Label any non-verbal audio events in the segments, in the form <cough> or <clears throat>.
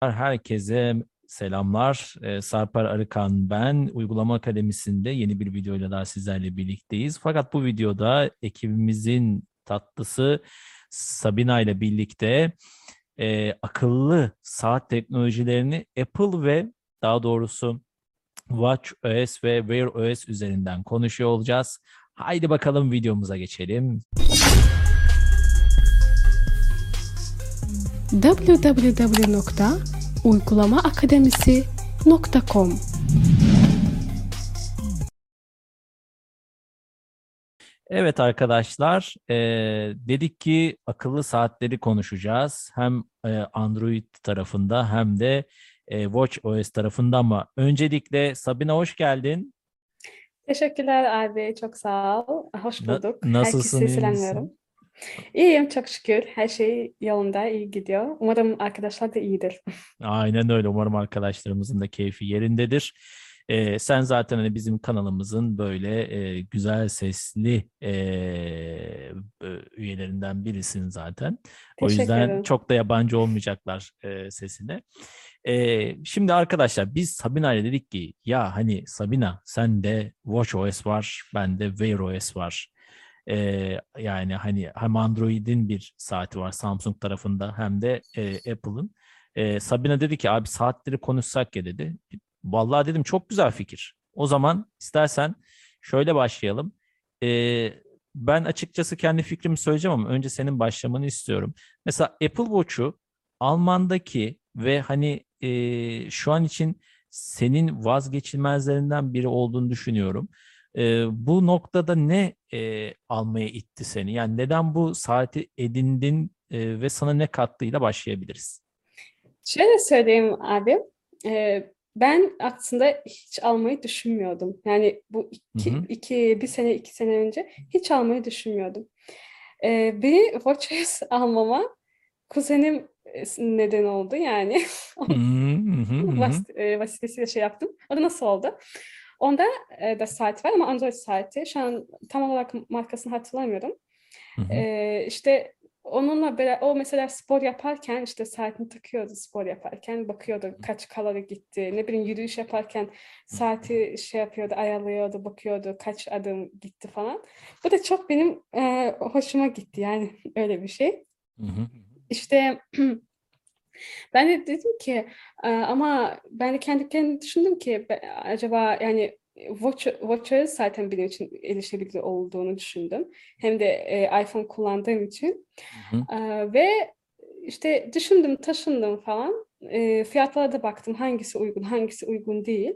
Herkese selamlar. Ee, Sarper Arıkan ben. Uygulama Akademisi'nde yeni bir videoyla daha sizlerle birlikteyiz. Fakat bu videoda ekibimizin tatlısı Sabina ile birlikte e, akıllı saat teknolojilerini Apple ve daha doğrusu Watch OS ve Wear OS üzerinden konuşuyor olacağız. Haydi bakalım videomuza geçelim. www.uygulamaakademisi.com Evet arkadaşlar, eee, dedik ki akıllı saatleri konuşacağız. Hem eee, Android tarafında hem de eee, Watch OS tarafında ama öncelikle Sabine hoş geldin. Teşekkürler abi, çok sağ ol. Hoş Na- bulduk. nasılsın, Herkese iyi selamlıyorum. İyiyim, çok şükür. Her şey yolunda, iyi gidiyor. Umarım arkadaşlar da iyidir. Aynen öyle. Umarım arkadaşlarımızın da keyfi yerindedir. Ee, sen zaten hani bizim kanalımızın böyle e, güzel sesli e, e, üyelerinden birisin zaten. O Teşekkür yüzden ederim. çok da yabancı olmayacaklar e, sesine. E, şimdi arkadaşlar biz Sabina ile dedik ki ya hani Sabina sende WatchOS var, bende Wear OS var. E, yani hani hem Android'in bir saati var Samsung tarafında hem de e, Apple'ın. E, Sabina dedi ki abi saatleri konuşsak ya dedi. Vallahi dedim çok güzel fikir. O zaman istersen şöyle başlayalım. E, ben açıkçası kendi fikrimi söyleyeceğim ama önce senin başlamanı istiyorum. Mesela Apple Watch'u Alman'daki ve hani e, şu an için senin vazgeçilmezlerinden biri olduğunu düşünüyorum. E, bu noktada ne e, almaya itti seni? Yani neden bu saati edindin e, ve sana ne kattığıyla başlayabiliriz? Şöyle söyleyeyim abi, e, ben aslında hiç almayı düşünmüyordum. Yani bu iki, Hı hı. iki, bir sene, iki sene önce hiç almayı düşünmüyordum. E, bir WatchOS almama kuzenim neden oldu yani. <laughs> Vas e, vasıtasıyla şey yaptım. O da nasıl oldu? Onda e, da saat var ama Android saati. Şu an tam olarak markasını hatırlamıyorum. Hı hı. E, işte onunla beraber, o mesela spor yaparken işte saatini takıyordu spor yaparken. Bakıyordu kaç kalori gitti. Ne bileyim yürüyüş yaparken saati şey yapıyordu, ayarlıyordu, bakıyordu kaç adım gitti falan. Bu da çok benim e, hoşuma gitti yani <laughs> öyle bir şey. Hı hı. İşte <clears throat> ben de dedim ki e, ama ben de kendi kendime düşündüm ki acaba yani Watch, WatchOS zaten benim için erişebilir olduğunu düşündüm. Hem de e, iPhone kullandığım için. Hı hı. E, ve işte düşündüm, taşındım falan. E, fiyatlara da baktım hangisi uygun, hangisi uygun değil.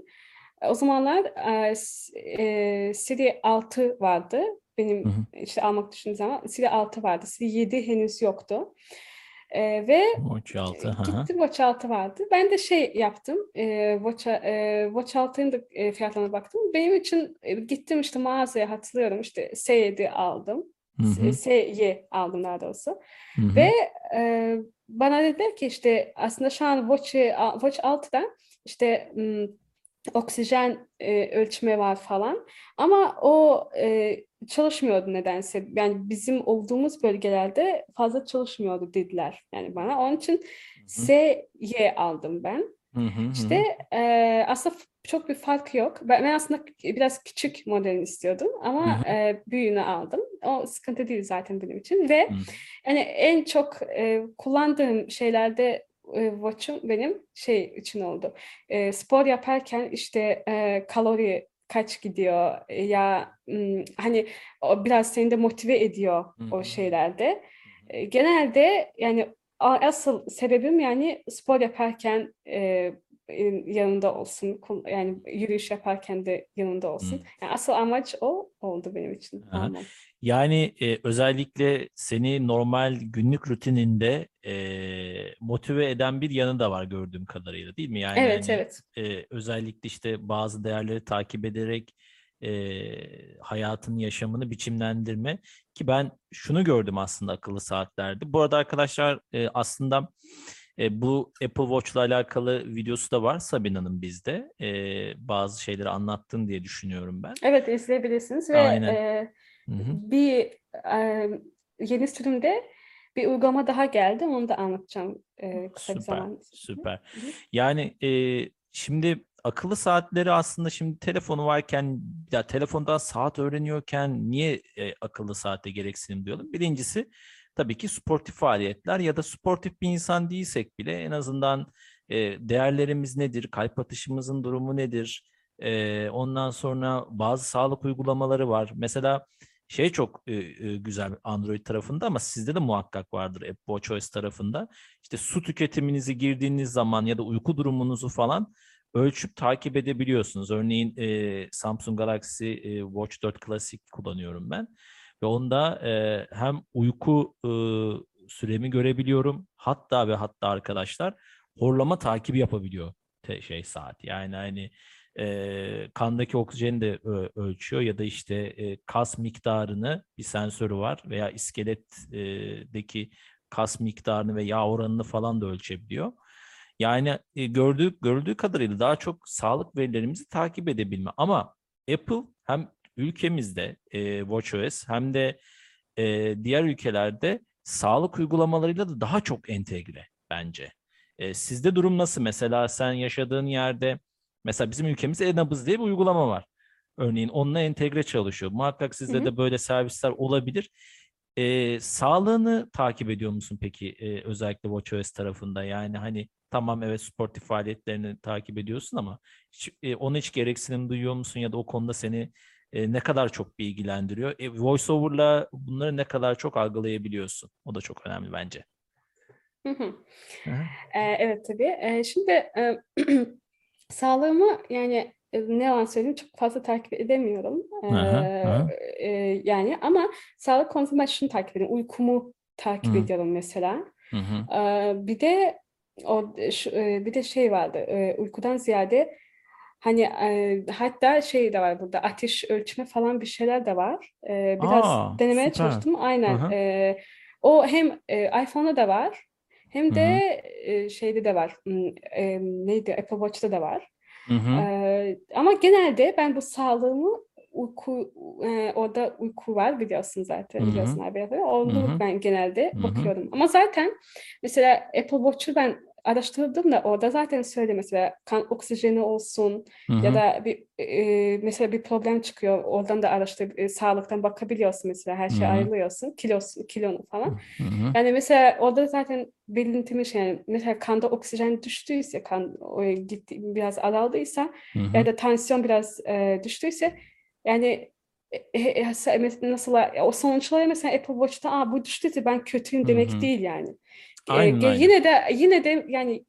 O zamanlar e, e, Siri 6 vardı. Hı Benim hı. işte almak düşündüğüm zaman Siri 6 vardı. Siri 7 henüz yoktu. E, ve Watch 6. Hı hı. Gitti Watch 6 vardı. Ben de şey yaptım. E, Watch, e, Watch 6'nın da e, fiyatlarına baktım. Benim için e, gittim işte mağazaya hatırlıyorum. işte S7 aldım. Hı hı. SY aldım daha doğrusu. Hı hı. Ve e, bana dediler ki işte aslında şu an Watch, Watch 6'da işte m, oksijen e, ölçme var falan. Ama o e, çalışmıyordu nedense. Yani bizim olduğumuz bölgelerde fazla çalışmıyordu dediler yani bana. Onun için SY aldım ben. Hı hı, hı hı. İşte e, aslında çok bir fark yok. Ben, ben aslında biraz küçük modelini istiyordum ama Hı hı. e, büyüğünü aldım. O sıkıntı değil zaten benim için ve hı. yani en çok e, kullandığım şeylerde e, watch'um benim şey için oldu. E, spor yaparken işte e, kalori kaç gidiyor e, ya hani o biraz seni de motive ediyor Hı o şeylerde. E, genelde yani asıl sebebim yani spor yaparken e, e, yanında olsun. Yani yürüyüş yaparken de yanında olsun. Hı. Yani asıl amaç o oldu benim için Aha. Yani e, özellikle seni normal günlük rutininde e, motive eden bir yanı da var gördüğüm kadarıyla değil mi? Yani Evet hani evet. e, özellikle işte bazı değerleri takip ederek e, hayatın yaşamını biçimlendirme ki ben şunu gördüm aslında akıllı saatlerde. Bu arada arkadaşlar e, aslında e, bu Apple Watch'la alakalı videosu da var Sabina'nın bizde. E, bazı şeyleri anlattın diye düşünüyorum ben. Evet izleyebilirsiniz ve Aynen. e, Hı hı. bir e, yeni sürümde bir uygulama daha geldi. Onu da anlatacağım e, kısa bir Süper, zaman. süper. Hı hı. Yani e, şimdi akıllı saatleri aslında şimdi telefonu varken ya telefondan saat öğreniyorken niye e, akıllı saate gereksinim duyalım? Birincisi tabii ki sportif faaliyetler ya da sportif bir insan değilsek bile en azından e, değerlerimiz nedir, kalp atışımızın durumu nedir? E, ondan sonra bazı sağlık uygulamaları var. Mesela şey çok e, e, güzel Android tarafında ama sizde de muhakkak vardır Apple WatchOS tarafında. İşte su tüketiminizi girdiğiniz zaman ya da uyku durumunuzu falan ölçüp takip edebiliyorsunuz. Örneğin e, Samsung Galaxy e, Watch 4 Classic kullanıyorum ben. Ve onda e, hem uyku e, süremi görebiliyorum. Hatta ve hatta arkadaşlar horlama takibi yapabiliyor te, şey saat. Yani hani e, kandaki oksijeni de ö- ölçüyor ya da işte e, kas miktarını bir sensörü var veya iskeletteki kas miktarını ve yağ oranını falan da ölçebiliyor. Yani e, gördüğü görüldüğü kadarıyla daha çok sağlık verilerimizi takip edebilme. Ama Apple hem ülkemizde e, WatchOS hem de e, diğer ülkelerde sağlık uygulamalarıyla da daha çok entegre bence. E, sizde durum nasıl? Mesela sen yaşadığın yerde mesela bizim ülkemizde e-nabız diye bir uygulama var. Örneğin onunla entegre çalışıyor. Muhakkak sizde Hı hı. de böyle servisler olabilir. E, sağlığını takip ediyor musun peki e, özellikle WatchOS tarafında? Yani hani tamam evet sportif faaliyetlerini takip ediyorsun ama hiç, e, ona hiç gereksinim duyuyor musun ya da o konuda seni e, ne kadar çok bilgilendiriyor? E, VoiceOver'la bunları ne kadar çok algılayabiliyorsun? O da çok önemli bence. Hı. Hı hı. Ee, evet tabii. Ee, şimdi e, <clears throat> sağlığımı yani e, ne yalan söyleyeyim çok fazla takip edemiyorum. Aha, Ee, aha. e, yani ama sağlık konusunda şunu takip ediyorum. Uykumu takip Hı. ediyorum mesela. Hı hı. Ee, bir de o şu, e, bir de şey vardı. e, uykudan ziyade hani e, hatta şey de var burada ateş ölçme falan bir şeyler de var. Ee, biraz Aa, denemeye süper. çalıştım. Aynen. Aha. Ee, o hem e, iPhone'da da var hem de hı. e, şeyde de var. E, neydi? Apple Watch'ta da var. Hı hı. Ee, ama genelde ben bu sağlığımı uyku e, orada uyku var biliyorsun zaten Hı hı. biliyorsun abi. Hı Onu ben genelde Hı hı. bakıyorum. Ama zaten mesela Apple Watch'u ben araştırdım da orada zaten söyle mesela kan oksijeni olsun Hı ya da bir e, mesela bir problem çıkıyor oradan da araştır e, sağlıktan bakabiliyorsun mesela her şey ayrılıyorsun kilosu kilonu falan. Hı hı. Yani mesela orada zaten belirtilmiş yani mesela kanda oksijen düştüyse kan o gitti biraz azaldıysa Hı hı. ya da tansiyon biraz e, düştüyse yani e, e, e, nasıl o sonuçları mesela Apple Watch'ta Aa, bu düştüyse ben kötüyüm demek hı. değil yani. E, Aynen yine de yine de yani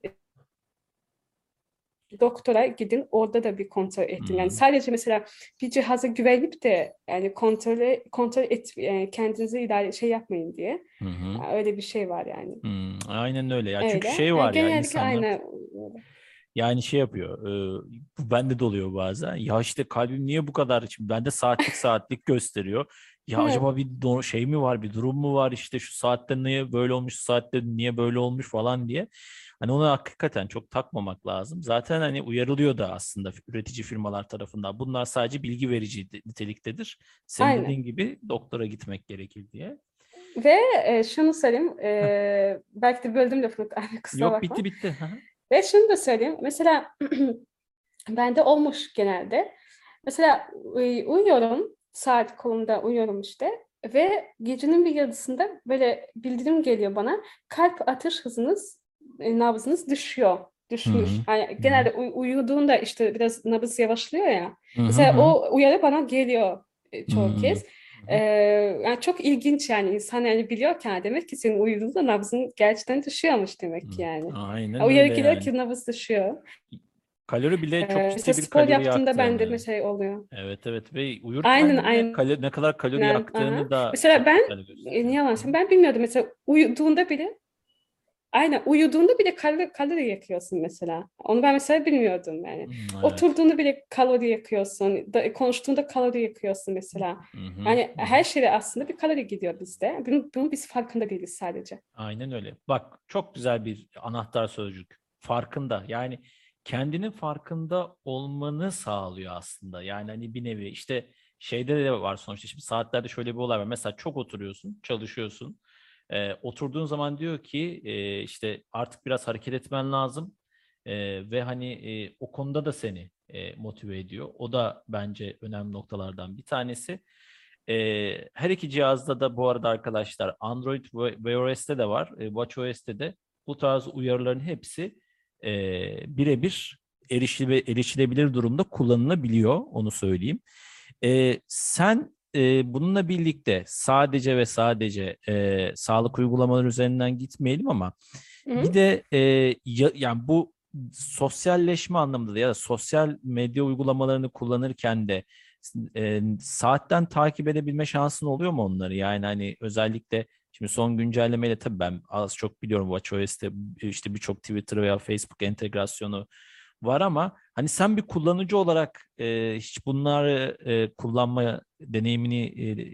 doktora gidin orada da bir kontrol ettin. Yani sadece mesela bir cihaza güvenip de yani kontrole kontrol et yani kendinizi idare şey yapmayın diye. Hı hı. Yani öyle bir şey var yani. Hı. Aynen öyle ya. Çünkü Öyle. şey Yani var ya genellikle insanlar. Yani şey yapıyor. E, bu bende de oluyor bazen. Ya işte kalbim niye bu kadar şimdi bende saatlik saatlik gösteriyor. Ya Evet. acaba bir şey mi var, bir durum mu var işte şu saatte niye böyle olmuş, şu saatte niye böyle olmuş falan diye. Hani ona hakikaten çok takmamak lazım. Zaten hani uyarılıyor da aslında üretici firmalar tarafından. Bunlar sadece bilgi verici niteliktedir. Senin Aynen. dediğin gibi doktora gitmek gerekir diye. Ve e, şunu söyleyeyim. e, belki de böldüm lafını. <laughs> Kusura Yok bakma. bitti bitti. Hı hı. Ve şunu da söyleyeyim. Mesela <clears throat> bende olmuş genelde. Mesela uy- uyuyorum. Saat kolumda uyuyorum işte. Ve gecenin bir yarısında böyle bildirim geliyor bana. Kalp atış hızınız, e, nabzınız düşüyor. Düşmüş. Yani genelde uy- uyuduğunda işte biraz nabız yavaşlıyor ya. Hı hı Mesela o uyarı bana geliyor e, çoğu Hı. kez. Ee, yani çok ilginç yani insan yani biliyor ki ha, demek ki senin uyuduğunda nabzın gerçekten düşüyormuş demek ki yani. Aynen Ha, Uyarı öyle yani. ki nabız düşüyor. Kalori bile çok Ee, ciddi bir spor kalori yaptığımda bende yaktığını. mesela oluyor. Evet evet ve uyurken Aynen aynen. kalo- ne kadar kalori yaktığını Aha. da Mesela ben e, niye yalan? Ben bilmiyordum mesela uyuduğunda bile aynen uyuduğunda bile kalori, kalori yakıyorsun mesela. Onu ben mesela bilmiyordum yani. Hmm, evet. Oturduğunda bile kalori yakıyorsun. Da, konuştuğunda kalori yakıyorsun mesela. Hı, Yani hı. her şeyde aslında bir kalori gidiyor bizde. Bunun, bunun biz farkında değiliz sadece. Aynen öyle. Bak çok güzel bir anahtar sözcük. Farkında. Yani kendinin farkında olmanı sağlıyor aslında. Yani hani bir nevi işte şeyde de var sonuçta. Şimdi saatlerde şöyle bir olay var. Mesela çok oturuyorsun, çalışıyorsun. E, oturduğun zaman diyor ki e, işte artık biraz hareket etmen lazım E, ve hani e, o konuda da seni e, motive ediyor. O da bence önemli noktalardan bir tanesi. E, her iki cihazda da bu arada arkadaşlar Android ve iOS'te de var, e, WatchOS'te de bu tarz uyarıların hepsi e, birebir erişile, erişilebilir durumda kullanılabiliyor, onu söyleyeyim. E, sen e, bununla birlikte sadece ve sadece e, sağlık uygulamaları üzerinden gitmeyelim ama Hı hı. bir de e, ya, yani bu sosyalleşme anlamında da ya da sosyal medya uygulamalarını kullanırken de e, saatten takip edebilme şansın oluyor mu onları? Yani hani özellikle şimdi son güncellemeyle tabii ben az çok biliyorum WatchOS'te işte birçok Twitter veya Facebook entegrasyonu var ama hani sen bir kullanıcı olarak e, hiç bunları e, kullanma deneyimini e,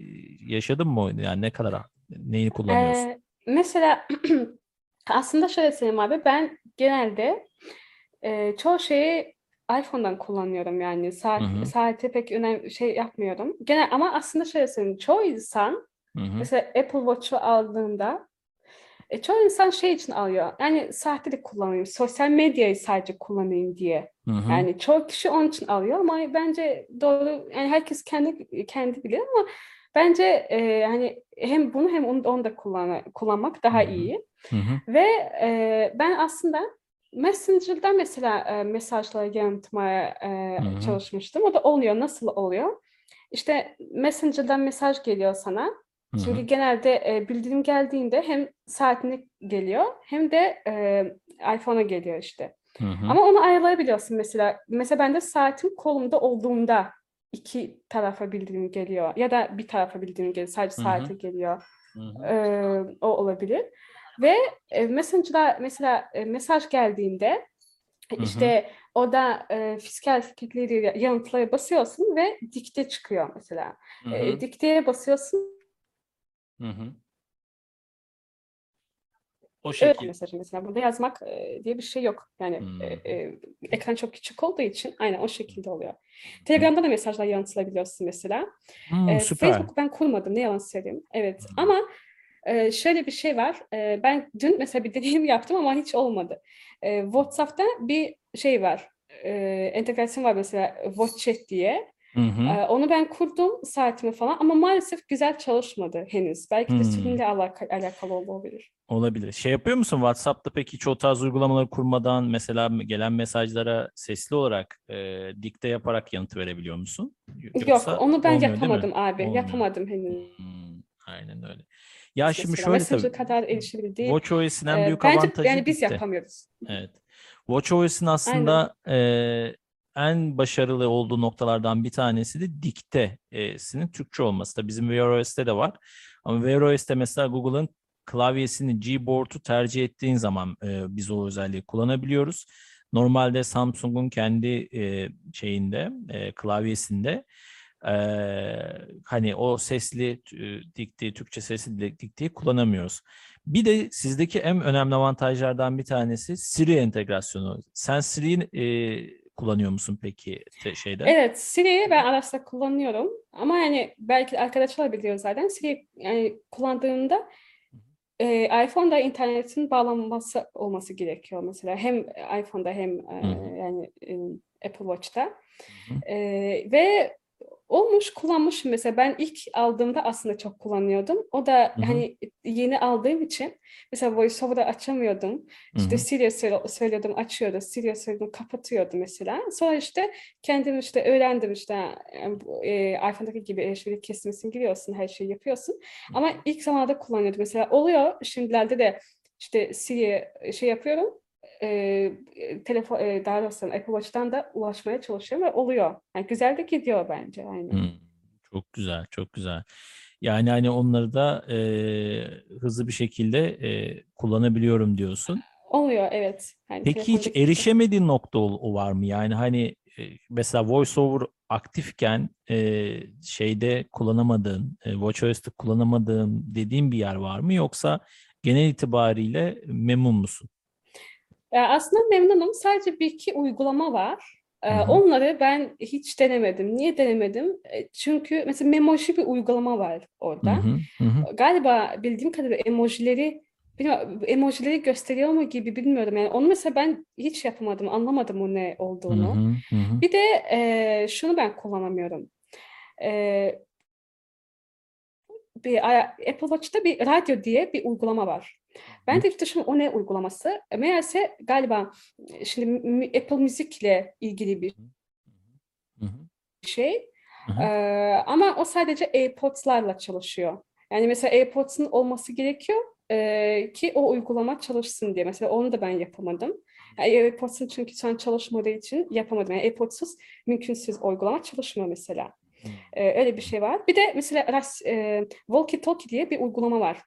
yaşadın mı? Yani ne kadar neyini kullanıyorsun? Ee, mesela <clears throat> aslında şöyle söyleyeyim abi ben genelde e, çoğu şeyi iPhone'dan kullanıyorum yani saat Hı hı. saate pek önem şey yapmıyorum. Genel ama aslında şöyle söyleyeyim çoğu insan Hı hı. mesela Apple Watch'u aldığında e, çoğu insan şey için alıyor. Yani sahte de kullanayım, sosyal medyayı sadece kullanayım diye. Hı hı. Yani çoğu kişi onun için alıyor ama bence doğru yani herkes kendi kendi bilir ama bence e, hani hem bunu hem onu, onu da kullan, kullanmak daha Hı hı. iyi. Hı hı. Ve e, ben aslında Messenger'dan mesela e, mesajlara yanıtmaya e, Hı hı. çalışmıştım. O da oluyor. Nasıl oluyor? İşte Messenger'dan mesaj geliyor sana. Hı Çünkü genelde e, bildirim geldiğinde hem saatine geliyor hem de e, iPhone'a geliyor işte. Hı hı. Ama onu ayarlayabiliyorsun mesela. Mesela bende saatim kolumda olduğunda iki tarafa bildirim geliyor ya da bir tarafa bildirim geliyor. Sadece Hı hı. saate geliyor. Ee, o olabilir. Ve e, Messenger'da mesela e, mesaj geldiğinde hı. işte o da e, fiskal fikirleri yanıtlara basıyorsun ve dikte çıkıyor mesela. E, dikteye basıyorsun Hı hı. O evet şekil. mesajı mesela burada yazmak e, diye bir şey yok. Yani e, hı. e, ekran çok küçük olduğu için aynen o şekilde oluyor. Telegram'da da mesajlar yanıtlayabiliyorsun mesela. Hmm, E, süper. Facebook ben kurmadım ne yalan söyleyeyim. Evet Hı. ama e, şöyle bir şey var. E, ben dün mesela bir deneyim <laughs> yaptım ama hiç olmadı. E, WhatsApp'ta bir şey var. E, entegrasyon var mesela WhatsApp diye. Hı hı. Onu ben kurdum saatimi falan ama maalesef güzel çalışmadı henüz. Belki de Hmm. sürümle alaka- alakalı olabilir. Olabilir. Şey yapıyor musun WhatsApp'ta peki hiç o tarz uygulamaları kurmadan mesela gelen mesajlara sesli olarak e, dikte yaparak yanıt verebiliyor musun? Yok Yoksa onu ben olmuyor yapamadım abi. Olmuyor. Yapamadım henüz Hmm, aynen öyle. Ya şimdi mesela. şöyle tabii kadar erişilebilir değil. WatchOS'in en büyük bence avantajı yani biz dikte. yapamıyoruz. Evet. WatchOS'in aslında e, en başarılı olduğu noktalardan bir tanesi de dikte'sinin Türkçe olması. Da bizim Wear de var. Ama Wear mesela Google'ın klavyesini Gboard'u tercih ettiğin zaman e, biz o özelliği kullanabiliyoruz. Normalde Samsung'un kendi e, şeyinde e, klavyesinde e, hani o sesli e, dikteyi, Türkçe sesli di- dikteyi kullanamıyoruz. Bir de sizdeki en önemli avantajlardan bir tanesi Siri entegrasyonu. Sen Siri'yi e, kullanıyor musun peki şeyde? Evet, Siri'yi ben ara sıra kullanıyorum. Ama yani belki arkadaşlar biliyor zaten. Siri yani kullandığında e, iPhone'da internetin bağlanması olması gerekiyor mesela. Hem iPhone'da hem e, yani e, Apple Watch'ta. E, ve olmuş kullanmışım mesela ben ilk aldığımda aslında çok kullanıyordum. O da Hı hı. hani yeni aldığım için mesela VoiceOver'ı açamıyordum. Hı İşte. Siri'ye söylüyordum açıyordu. Siri'ye söylüyordum kapatıyordu mesela. Sonra işte kendim işte öğrendim işte bu, e, iPhone'daki gibi erişimlik kesmesini giriyorsun her şeyi yapıyorsun. Ama ilk zamanlarda kullanıyordum. Mesela oluyor şimdilerde de işte Siri'ye şey yapıyorum. E, telefon e, daha doğrusu Apple Watch'tan da ulaşmaya çalışıyorum ve oluyor. Yani güzel de gidiyor bence aynen. Hmm, çok güzel, çok güzel. Yani hani onları da e, hızlı bir şekilde e, kullanabiliyorum diyorsun. Oluyor evet. Yani Peki hiç gibi. erişemediğin nokta o, var mı? Yani hani e, mesela VoiceOver aktifken e, şeyde kullanamadığın, e, WatchOS'te kullanamadığın dediğin bir yer var mı? Yoksa genel itibariyle memnun musun? Ya aslında memnunum. Sadece bir iki uygulama var. Ee, Hı hı. Onları ben hiç denemedim. Niye denemedim? E, Çünkü mesela Memoji bir uygulama var orada. hı, hı hı. Galiba bildiğim kadarıyla emojileri bilmiyorum, emojileri gösteriyor mu gibi bilmiyorum. Yani onu mesela ben hiç yapamadım, anlamadım o ne olduğunu. hı, hı hı. Bir de e, şunu ben kullanamıyorum. E, bir Apple Watch'ta bir radyo diye bir uygulama var. Ben de düşündüm o ne uygulaması. E, Meğerse galiba e, şimdi Apple Müzik'le ilgili bir şey. Ee, ama o sadece AirPods'larla çalışıyor. Yani mesela AirPods'un olması gerekiyor e, ki o uygulama çalışsın diye. Mesela onu da ben yapamadım. Yani AirPods'un çünkü şu an çalışmadığı için yapamadım. Yani AirPods'uz mümkünsüz uygulama çalışmıyor mesela. Ee, öyle bir şey var. Bir de mesela e, Walkie Talkie diye bir uygulama var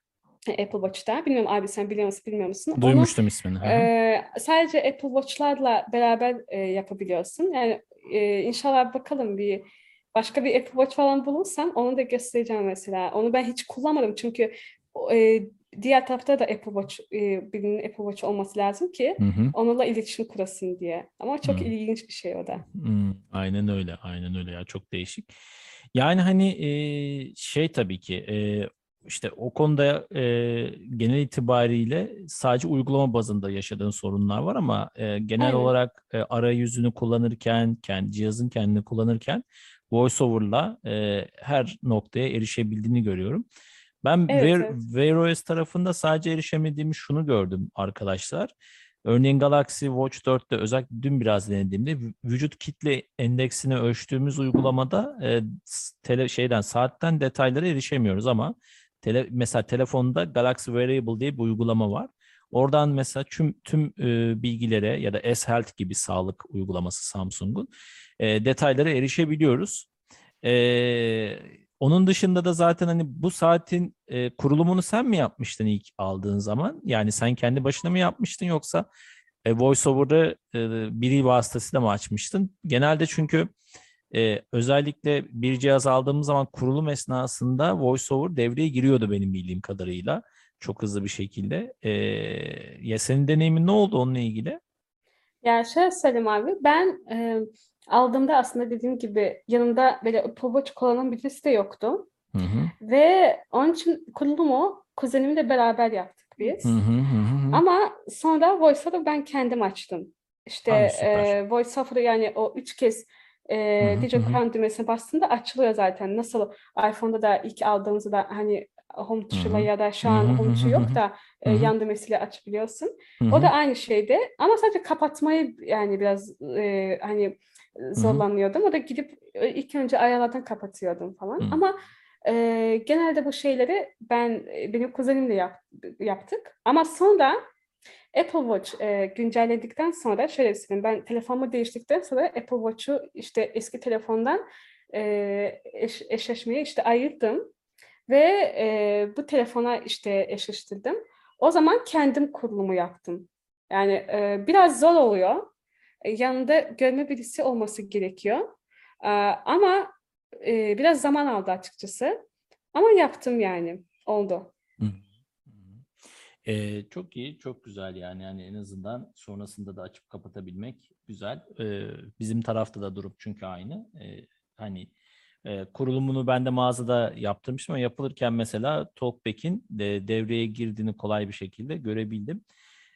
Apple Watch'ta. Bilmiyorum abi sen biliyor musun bilmiyor musun? Onu Duymuştum ismini. Hı hı. ee, sadece Apple Watch'larla beraber e, yapabiliyorsun. Yani e, inşallah bakalım bir başka bir Apple Watch falan bulursam onu da göstereceğim mesela. Onu ben hiç kullanmadım çünkü e, diğer tarafta da Apple Watch e, birinin Apple Watch olması lazım ki Hı hı. onunla iletişim kurasın diye. Ama çok Hı. ilginç bir şey o da. Hmm, aynen öyle, aynen öyle ya çok değişik. Yani hani e, şey tabii ki e, işte o konuda e, genel itibariyle sadece uygulama bazında yaşadığın sorunlar var ama e, genel Aynen. olarak e, arayüzünü kullanırken, kendi cihazın kendini kullanırken VoiceOver'la e, her noktaya erişebildiğini görüyorum. Ben Evet, Wear, evet. Wear OS tarafında sadece erişemediğimi şunu gördüm arkadaşlar. Örneğin Galaxy Watch 4'te özellikle dün biraz denediğimde vü- vücut kitle endeksini ölçtüğümüz uygulamada e, tele, şeyden saatten detaylara erişemiyoruz ama tele, mesela telefonda Galaxy Wearable diye bir uygulama var. Oradan mesela tüm tüm e, bilgilere ya da S-Health gibi sağlık uygulaması Samsung'un e, detaylara erişebiliyoruz. E, onun dışında da zaten hani bu saatin e, kurulumunu sen mi yapmıştın ilk aldığın zaman? Yani sen kendi başına mı yapmıştın yoksa e, VoiceOver'ı e, biri vasıtasıyla mı açmıştın? Genelde çünkü e, özellikle bir cihaz aldığımız zaman kurulum esnasında VoiceOver devreye giriyordu benim bildiğim kadarıyla. Çok hızlı bir şekilde. E, ya senin deneyimin ne oldu onunla ilgili? Yani şöyle söyleyeyim abi, ben e, aldığımda aslında dediğim gibi yanımda böyle Apple Watch kullanan birisi de yoktu. Hı hı. Ve onun için kurulumu kuzenimle beraber yaptık biz. Hı hı hı hı. Ama sonra VoiceOver'ı ben kendim açtım. İşte süper. e, VoiceOver'ı yani o üç kez e, hı. Crown düğmesine bastığında açılıyor zaten. Nasıl iPhone'da da ilk aldığımızda da hani home Hı tuşuyla ya da şu an home tuşu yok da e, yan düğmesiyle açabiliyorsun. O da aynı şeydi. Ama sadece kapatmayı yani biraz e, hani hı. zorlanıyordum. O da gidip e, ilk önce ayarlardan kapatıyordum falan. Ama e, genelde bu şeyleri ben e, benim kuzenimle yap, yaptık. Ama sonra Apple Watch e, güncelledikten sonra şöyle söyleyeyim ben telefonumu değiştirdikten sonra Apple Watch'u işte eski telefondan e, eş, eşleşmeyi işte ayırdım ve e, bu telefona işte eşleştirdim. O zaman kendim kurulumu yaptım. Yani e, biraz zor oluyor. E, yanında görme birisi olması gerekiyor. E, ama e, biraz zaman aldı açıkçası. Ama yaptım yani. Oldu. Ee, çok iyi, çok güzel yani. Yani en azından sonrasında da açıp kapatabilmek güzel. Ee, bizim tarafta da durup çünkü aynı. Ee, hani e, kurulumunu ben de mağazada yaptırmıştım ama yapılırken mesela Talkback'in de devreye girdiğini kolay bir şekilde görebildim.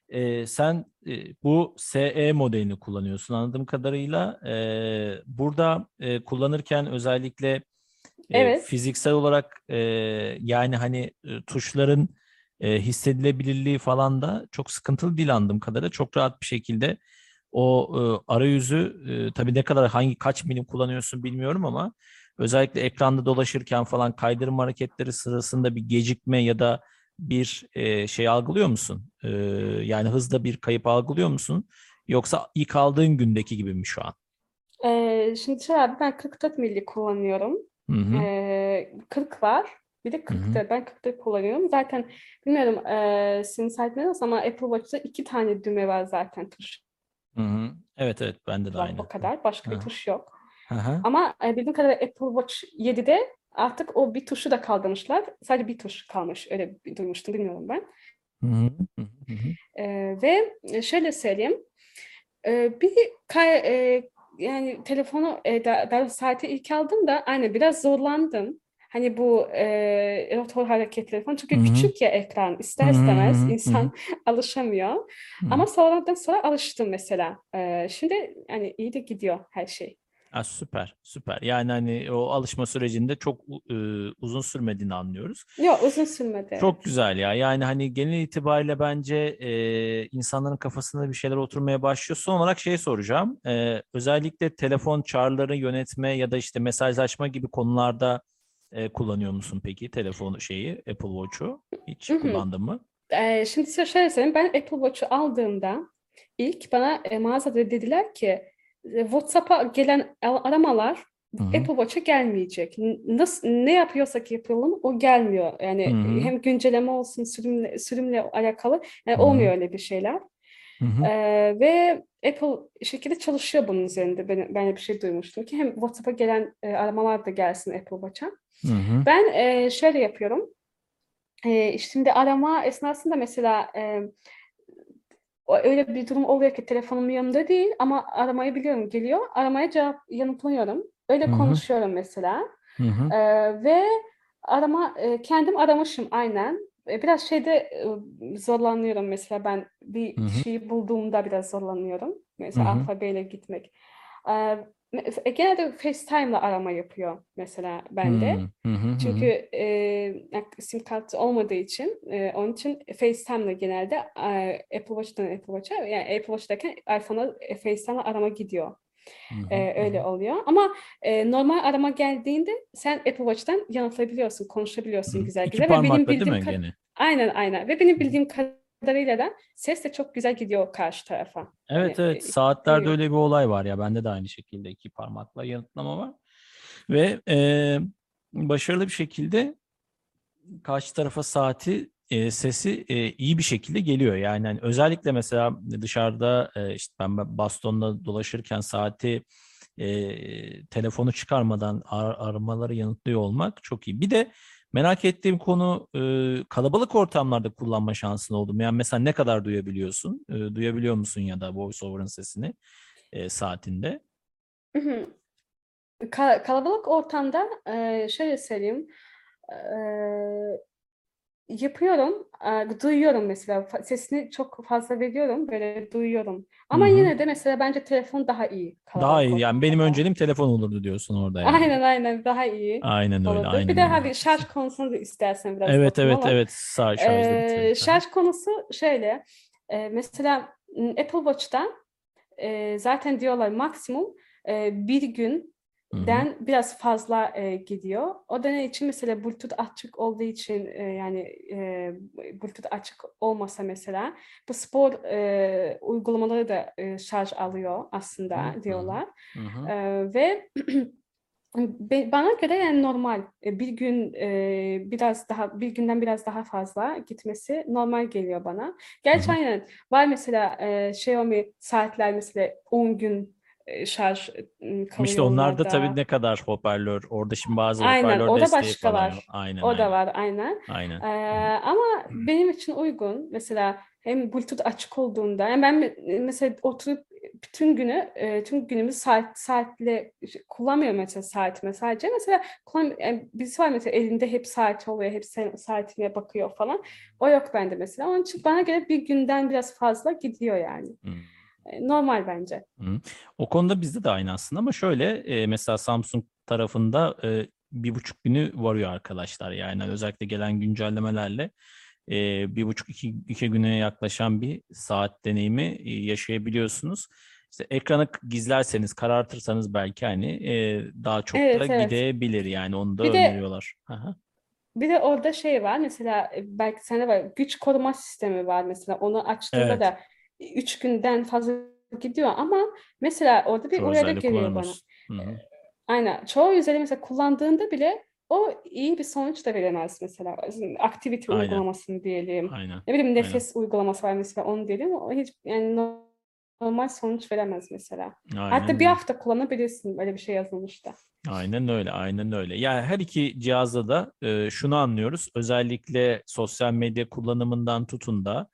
Ee, sen e, bu SE modelini kullanıyorsun anladığım kadarıyla. Ee, burada e, kullanırken özellikle e, Evet. fiziksel olarak e, yani hani e, tuşların e, hissedilebilirliği falan da çok sıkıntılı değil anladığım kadarıyla. Çok rahat bir şekilde o e, arayüzü e, tabii ne kadar hangi kaç milim kullanıyorsun bilmiyorum ama özellikle ekranda dolaşırken falan kaydırma hareketleri sırasında bir gecikme ya da bir e, şey algılıyor musun? E, yani hızda bir kayıp algılıyor musun? Yoksa ilk aldığın gündeki gibi mi şu an? Ee, şimdi şöyle abi ben 44 milli kullanıyorum. Hı hı. Ee, 40 var. Bir de Hı 40 hı. da ben 40'ta kullanıyorum. Zaten bilmiyorum e, senin sahibine nasıl ama Apple Watch'ta iki tane düğme var zaten tuş Hı hı. Evet evet bende de var aynı. o kadar. Başka bir Hı. tuş yok. Hı hı. Ama e, bildiğim kadarıyla Apple Watch 7'de artık o bir tuşu da kaldırmışlar. Sadece bir tuş kalmış. Öyle bir- duymuştum bilmiyorum ben. Ee, ve şöyle söyleyeyim. Ee, bir kay- e, yani telefonu e, da, doğrusu saati ilk aldığımda aynen biraz zorlandım. Hani bu e, rotör hareketleri falan çünkü Hı hı. küçük ya ekran ister istemez hı hı, hı insan <laughs> alışamıyor. Hı. Ama sonradan sonra alıştım mesela. E, şimdi yani iyi de gidiyor her şey. Ha, süper, süper. Yani hani o alışma sürecinde çok e, uzun sürmediğini anlıyoruz. Yok uzun sürmedi. Çok güzel ya. Yani hani genel itibariyle bence e, insanların kafasında bir şeyler oturmaya başlıyor. Son olarak şey soracağım. E, özellikle telefon çağrıları yönetme ya da işte mesajlaşma gibi konularda e, kullanıyor musun peki telefon şeyi Apple Watch'u? Hiç Hı hı. kullandın mı? Ee, şimdi size şöyle söyleyeyim. Ben Apple Watch'u aldığımda ilk bana e, mağazada dediler ki e, WhatsApp'a gelen aramalar Hı hı. Apple Watch'a gelmeyecek. Nasıl ne yapıyorsak yapalım o gelmiyor. Yani Hı hı. hem güncelleme olsun sürümle, sürümle alakalı yani hı. olmuyor öyle bir şeyler. Hı hı. Ee, ve Apple şekilde çalışıyor bunun üzerinde. Ben, ben bir şey duymuştum ki hem WhatsApp'a gelen e, aramalar da gelsin Apple Watch'a. Hı hı. Ben e, şöyle yapıyorum. E, şimdi arama esnasında mesela e, öyle bir durum oluyor ki telefonum yanımda değil ama aramayı biliyorum geliyor. Aramaya cevap yanıtlıyorum. Öyle Hı hı. konuşuyorum mesela. Hı hı. E, ve arama e, kendim aramışım aynen. E, biraz şeyde e, zorlanıyorum mesela ben bir Hı hı. şeyi bulduğumda biraz zorlanıyorum. Mesela hı. alfabeyle gitmek. E, genelde FaceTime'la arama yapıyor mesela bende. Hı hı. Hı hı. Çünkü e, sim kartı olmadığı için e, onun için FaceTime'la genelde e, Apple Watch'tan Apple Watch'a yani Apple Watch'tayken iPhone'a e, FaceTime'la arama gidiyor. Hı. E, Hı öyle oluyor. Ama e, normal arama geldiğinde sen Apple Watch'tan yanıtlayabiliyorsun, konuşabiliyorsun güzel İki güzel ve benim parmakla değil bildiğim mi gene? aynen aynen ve benim bildiğim kadarıyla da ses de çok güzel gidiyor karşı tarafa. Evet Yani evet. e, saatlerde öyle bir olay var ya. Bende de aynı şekilde iki parmakla yanıtlama var. Ve e, başarılı bir şekilde karşı tarafa saati e, sesi e, iyi bir şekilde geliyor. Yani hani özellikle mesela dışarıda e, işte ben bastonla dolaşırken saati e, telefonu çıkarmadan ar- aramaları yanıtlıyor olmak çok iyi. Bir de merak ettiğim konu e, kalabalık ortamlarda kullanma şansın oldu mu? Yani mesela ne kadar duyabiliyorsun? E, duyabiliyor musun ya da voiceover'ın sesini e, saatinde? Kalabalık ortamda şöyle söyleyeyim yapıyorum e, duyuyorum mesela sesini çok fazla veriyorum böyle duyuyorum ama hı. yine de mesela bence telefon daha iyi Daha iyi yani benim önceliğim telefon olurdu diyorsun orada yani. Aynen aynen daha iyi Aynen öyle, olurdu. Bir aynen de hadi şarj konusunu da istersen biraz Evet evet ama evet sağ şarjda bitirelim. e, şarj konusu şöyle e, mesela Apple Watch'ta e, zaten diyorlar maksimum e, bir gün. Den biraz fazla e, gidiyor. O da ne için mesela Bluetooth açık olduğu için e, yani e, Bluetooth açık olmasa mesela bu spor e, uygulamaları da e, şarj alıyor aslında Hı diyorlar. Hı hı. E, ve <clears throat> bana göre yani normal bir gün e, biraz daha bir günden biraz daha fazla gitmesi normal geliyor bana. Gerçi aynen var mesela e, Xiaomi saatler mesela 10 gün şarj e, İşte kalıyor onlarda tabii onlarda. ne kadar hoparlör. Orada şimdi bazı Aynen hoparlör o da desteği başka falan var. Aynen O da aynen. var aynen. Aynen. Ee, ama benim için uygun. Mesela hem Bluetooth açık olduğunda yani ben me- mesela oturup bütün günü tüm günümü saat saatle kullanmıyorum mesela saatime sadece. Mesela kullan, yani birisi var mesela elinde hep saat oluyor. Hep saatine bakıyor falan. O yok bende mesela. Onun için bana göre bir günden biraz fazla gidiyor yani. Hı. E, Normal bence. Hı. O konuda bizde de aynı aslında ama şöyle e, mesela Samsung tarafında e, bir buçuk günü varıyor arkadaşlar yani özellikle gelen güncellemelerle e, bir buçuk iki, iki güne yaklaşan bir saat deneyimi e, yaşayabiliyorsunuz. İşte ekranı gizlerseniz karartırsanız belki hani e, daha çok da Evet evet. gidebilir yani onu da Bir de öneriyorlar. Aha. Bir de orada şey var mesela e, belki sende var güç koruma sistemi var mesela onu açtığında Evet. da 3 günden fazla gidiyor ama mesela orada bir Çoğu uyarı geliyor bana. kullanamıyorsun. Hı hı. Aynen çoğu özelliği mesela kullandığında bile o iyi bir sonuç da veremez mesela. Activity Aynen. uygulamasını diyelim. Aynen. Ne bileyim Aynen. nefes uygulaması var mesela onu diyelim. O hiç yani no- normal sonuç veremez mesela. Hatta Aynen bir öyle. hafta kullanabilirsin böyle bir şey yazılmıştı. Aynen öyle, aynen öyle. Yani her iki cihazda da e, şunu anlıyoruz. Özellikle sosyal medya kullanımından tutun da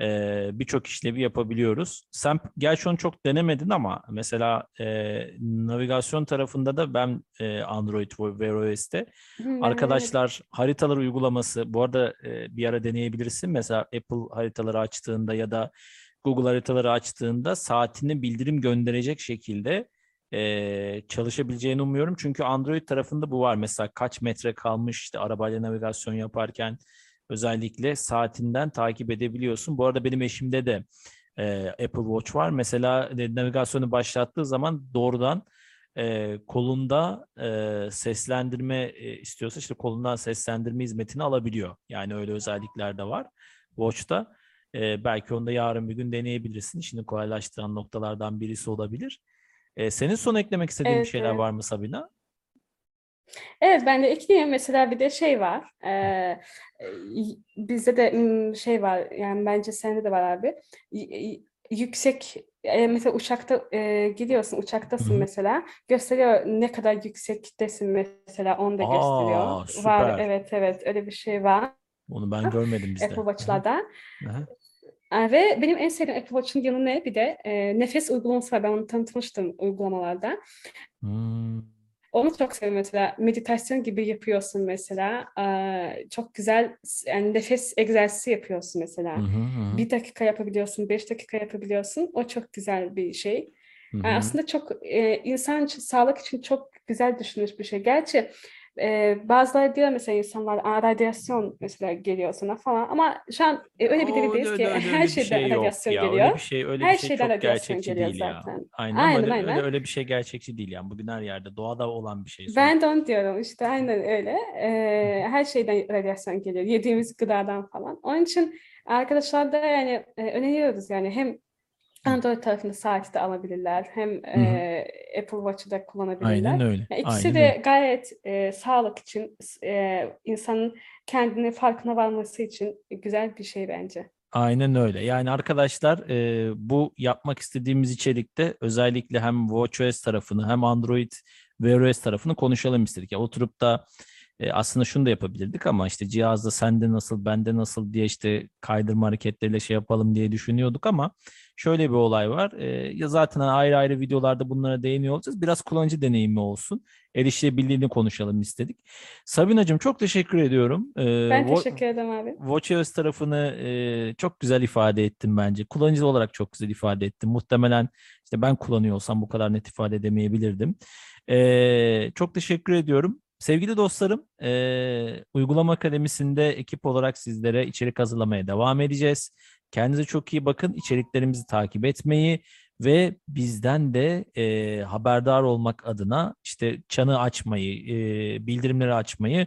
e, birçok işlevi yapabiliyoruz. Sen gerçi onu çok denemedin ama mesela e, navigasyon tarafında da ben e, Android ve denemedim. Arkadaşlar haritalar uygulaması bu arada e, bir ara deneyebilirsin. Mesela Apple haritaları açtığında ya da Google haritaları açtığında saatini bildirim gönderecek şekilde e, çalışabileceğini umuyorum. Çünkü Android tarafında bu var. Mesela kaç metre kalmış işte arabayla navigasyon yaparken özellikle saatinden takip edebiliyorsun. Bu arada benim eşimde de e, Apple Watch var. Mesela e, navigasyonu başlattığı zaman doğrudan e, kolunda e, seslendirme e, istiyorsa işte kolundan seslendirme hizmetini alabiliyor. Yani öyle özellikler de var Watch'ta. E, belki onu da yarın bir gün deneyebilirsin. İşini kolaylaştıran noktalardan birisi olabilir. E, senin son eklemek istediğin Evet, şeyler evet. var mı Sabina? Evet ben de ekleyeyim. Mesela bir de şey var. eee, y- bizde de şey var. Yani bence sende de var abi. Yüksek e, mesela uçakta e, gidiyorsun uçaktasın Hı hı. mesela gösteriyor ne kadar yüksektesin mesela onu da gösteriyor. Aa, Var süper. evet evet öyle bir şey var Onu ben görmedim bizde. Apple Watch'larda. Aa, Ve benim en sevdiğim Apple Watch'un yanı ne? Bir de e, nefes uygulaması var. Ben onu tanıtmıştım uygulamalarda. Hmm. Onu çok seviyorum mesela. Meditasyon gibi yapıyorsun mesela. Çok güzel yani nefes egzersizi yapıyorsun mesela. hı, hı hı, Bir dakika yapabiliyorsun, beş dakika yapabiliyorsun. O çok güzel bir şey. hı Yani hı. aslında çok e, insan için, sağlık için çok güzel düşünülmüş bir şey. Gerçi e, bazıları diyor mesela insanlar "Aa, radyasyon mesela geliyor sana falan ama şu an e, öyle bir devirdeyiz ki öyle, her öyle bir şeyden şey yok radyasyon ya. Öyle geliyor. bir şey öyle bir Her şey şeyden çok gerçekçi geliyor değil ya. zaten. Aynen ama Aynen öyle, aynen. öyle öyle bir şey gerçekçi değil yani. Bugün her yerde doğada olan bir şey sonuçta. Ben de onu diyorum işte aynen öyle. Ee, her şeyden radyasyon geliyor. Yediğimiz gıdadan falan. Onun için arkadaşlar da yani e, öneriyoruz yani hem Android tarafında saati de alabilirler hem Hı hı. e, Apple Watch'ı da Aynen kullanabilirler. öyle. Ya ikisi Aynen de öyle. gayet e, sağlık için, e, insanın kendini farkına varması için güzel bir şey bence. Aynen öyle. Yani arkadaşlar e, bu yapmak istediğimiz içerikte özellikle hem WatchOS tarafını hem Android Wear OS tarafını konuşalım istedik. Ya oturup da e, aslında şunu da yapabilirdik ama işte cihazda sende nasıl, bende nasıl diye işte kaydırma hareketleriyle şey yapalım diye düşünüyorduk ama şöyle bir olay var. E, ya zaten ayrı ayrı videolarda bunlara değiniyor olacağız. Biraz kullanıcı deneyimi olsun. Erişilebilirliğini konuşalım istedik. Sabinacığım çok teşekkür ediyorum. E, Ben Wa- teşekkür ederim abi. WatchOS tarafını e, çok güzel ifade ettim bence. Kullanıcı olarak çok güzel ifade ettim. Muhtemelen işte ben kullanıyor olsam bu kadar net ifade edemeyebilirdim. E, çok teşekkür ediyorum. Sevgili dostlarım, e, Uygulama Akademisi'nde ekip olarak sizlere içerik hazırlamaya devam edeceğiz. Kendinize çok iyi bakın. İçeriklerimizi takip etmeyi ve bizden de e, haberdar olmak adına işte çanı açmayı, e, bildirimleri açmayı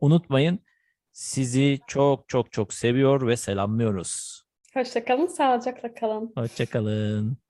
unutmayın. Sizi çok çok çok seviyor ve selamlıyoruz. Hoşça kalın, sağlıcakla kalın. Hoşçakalın.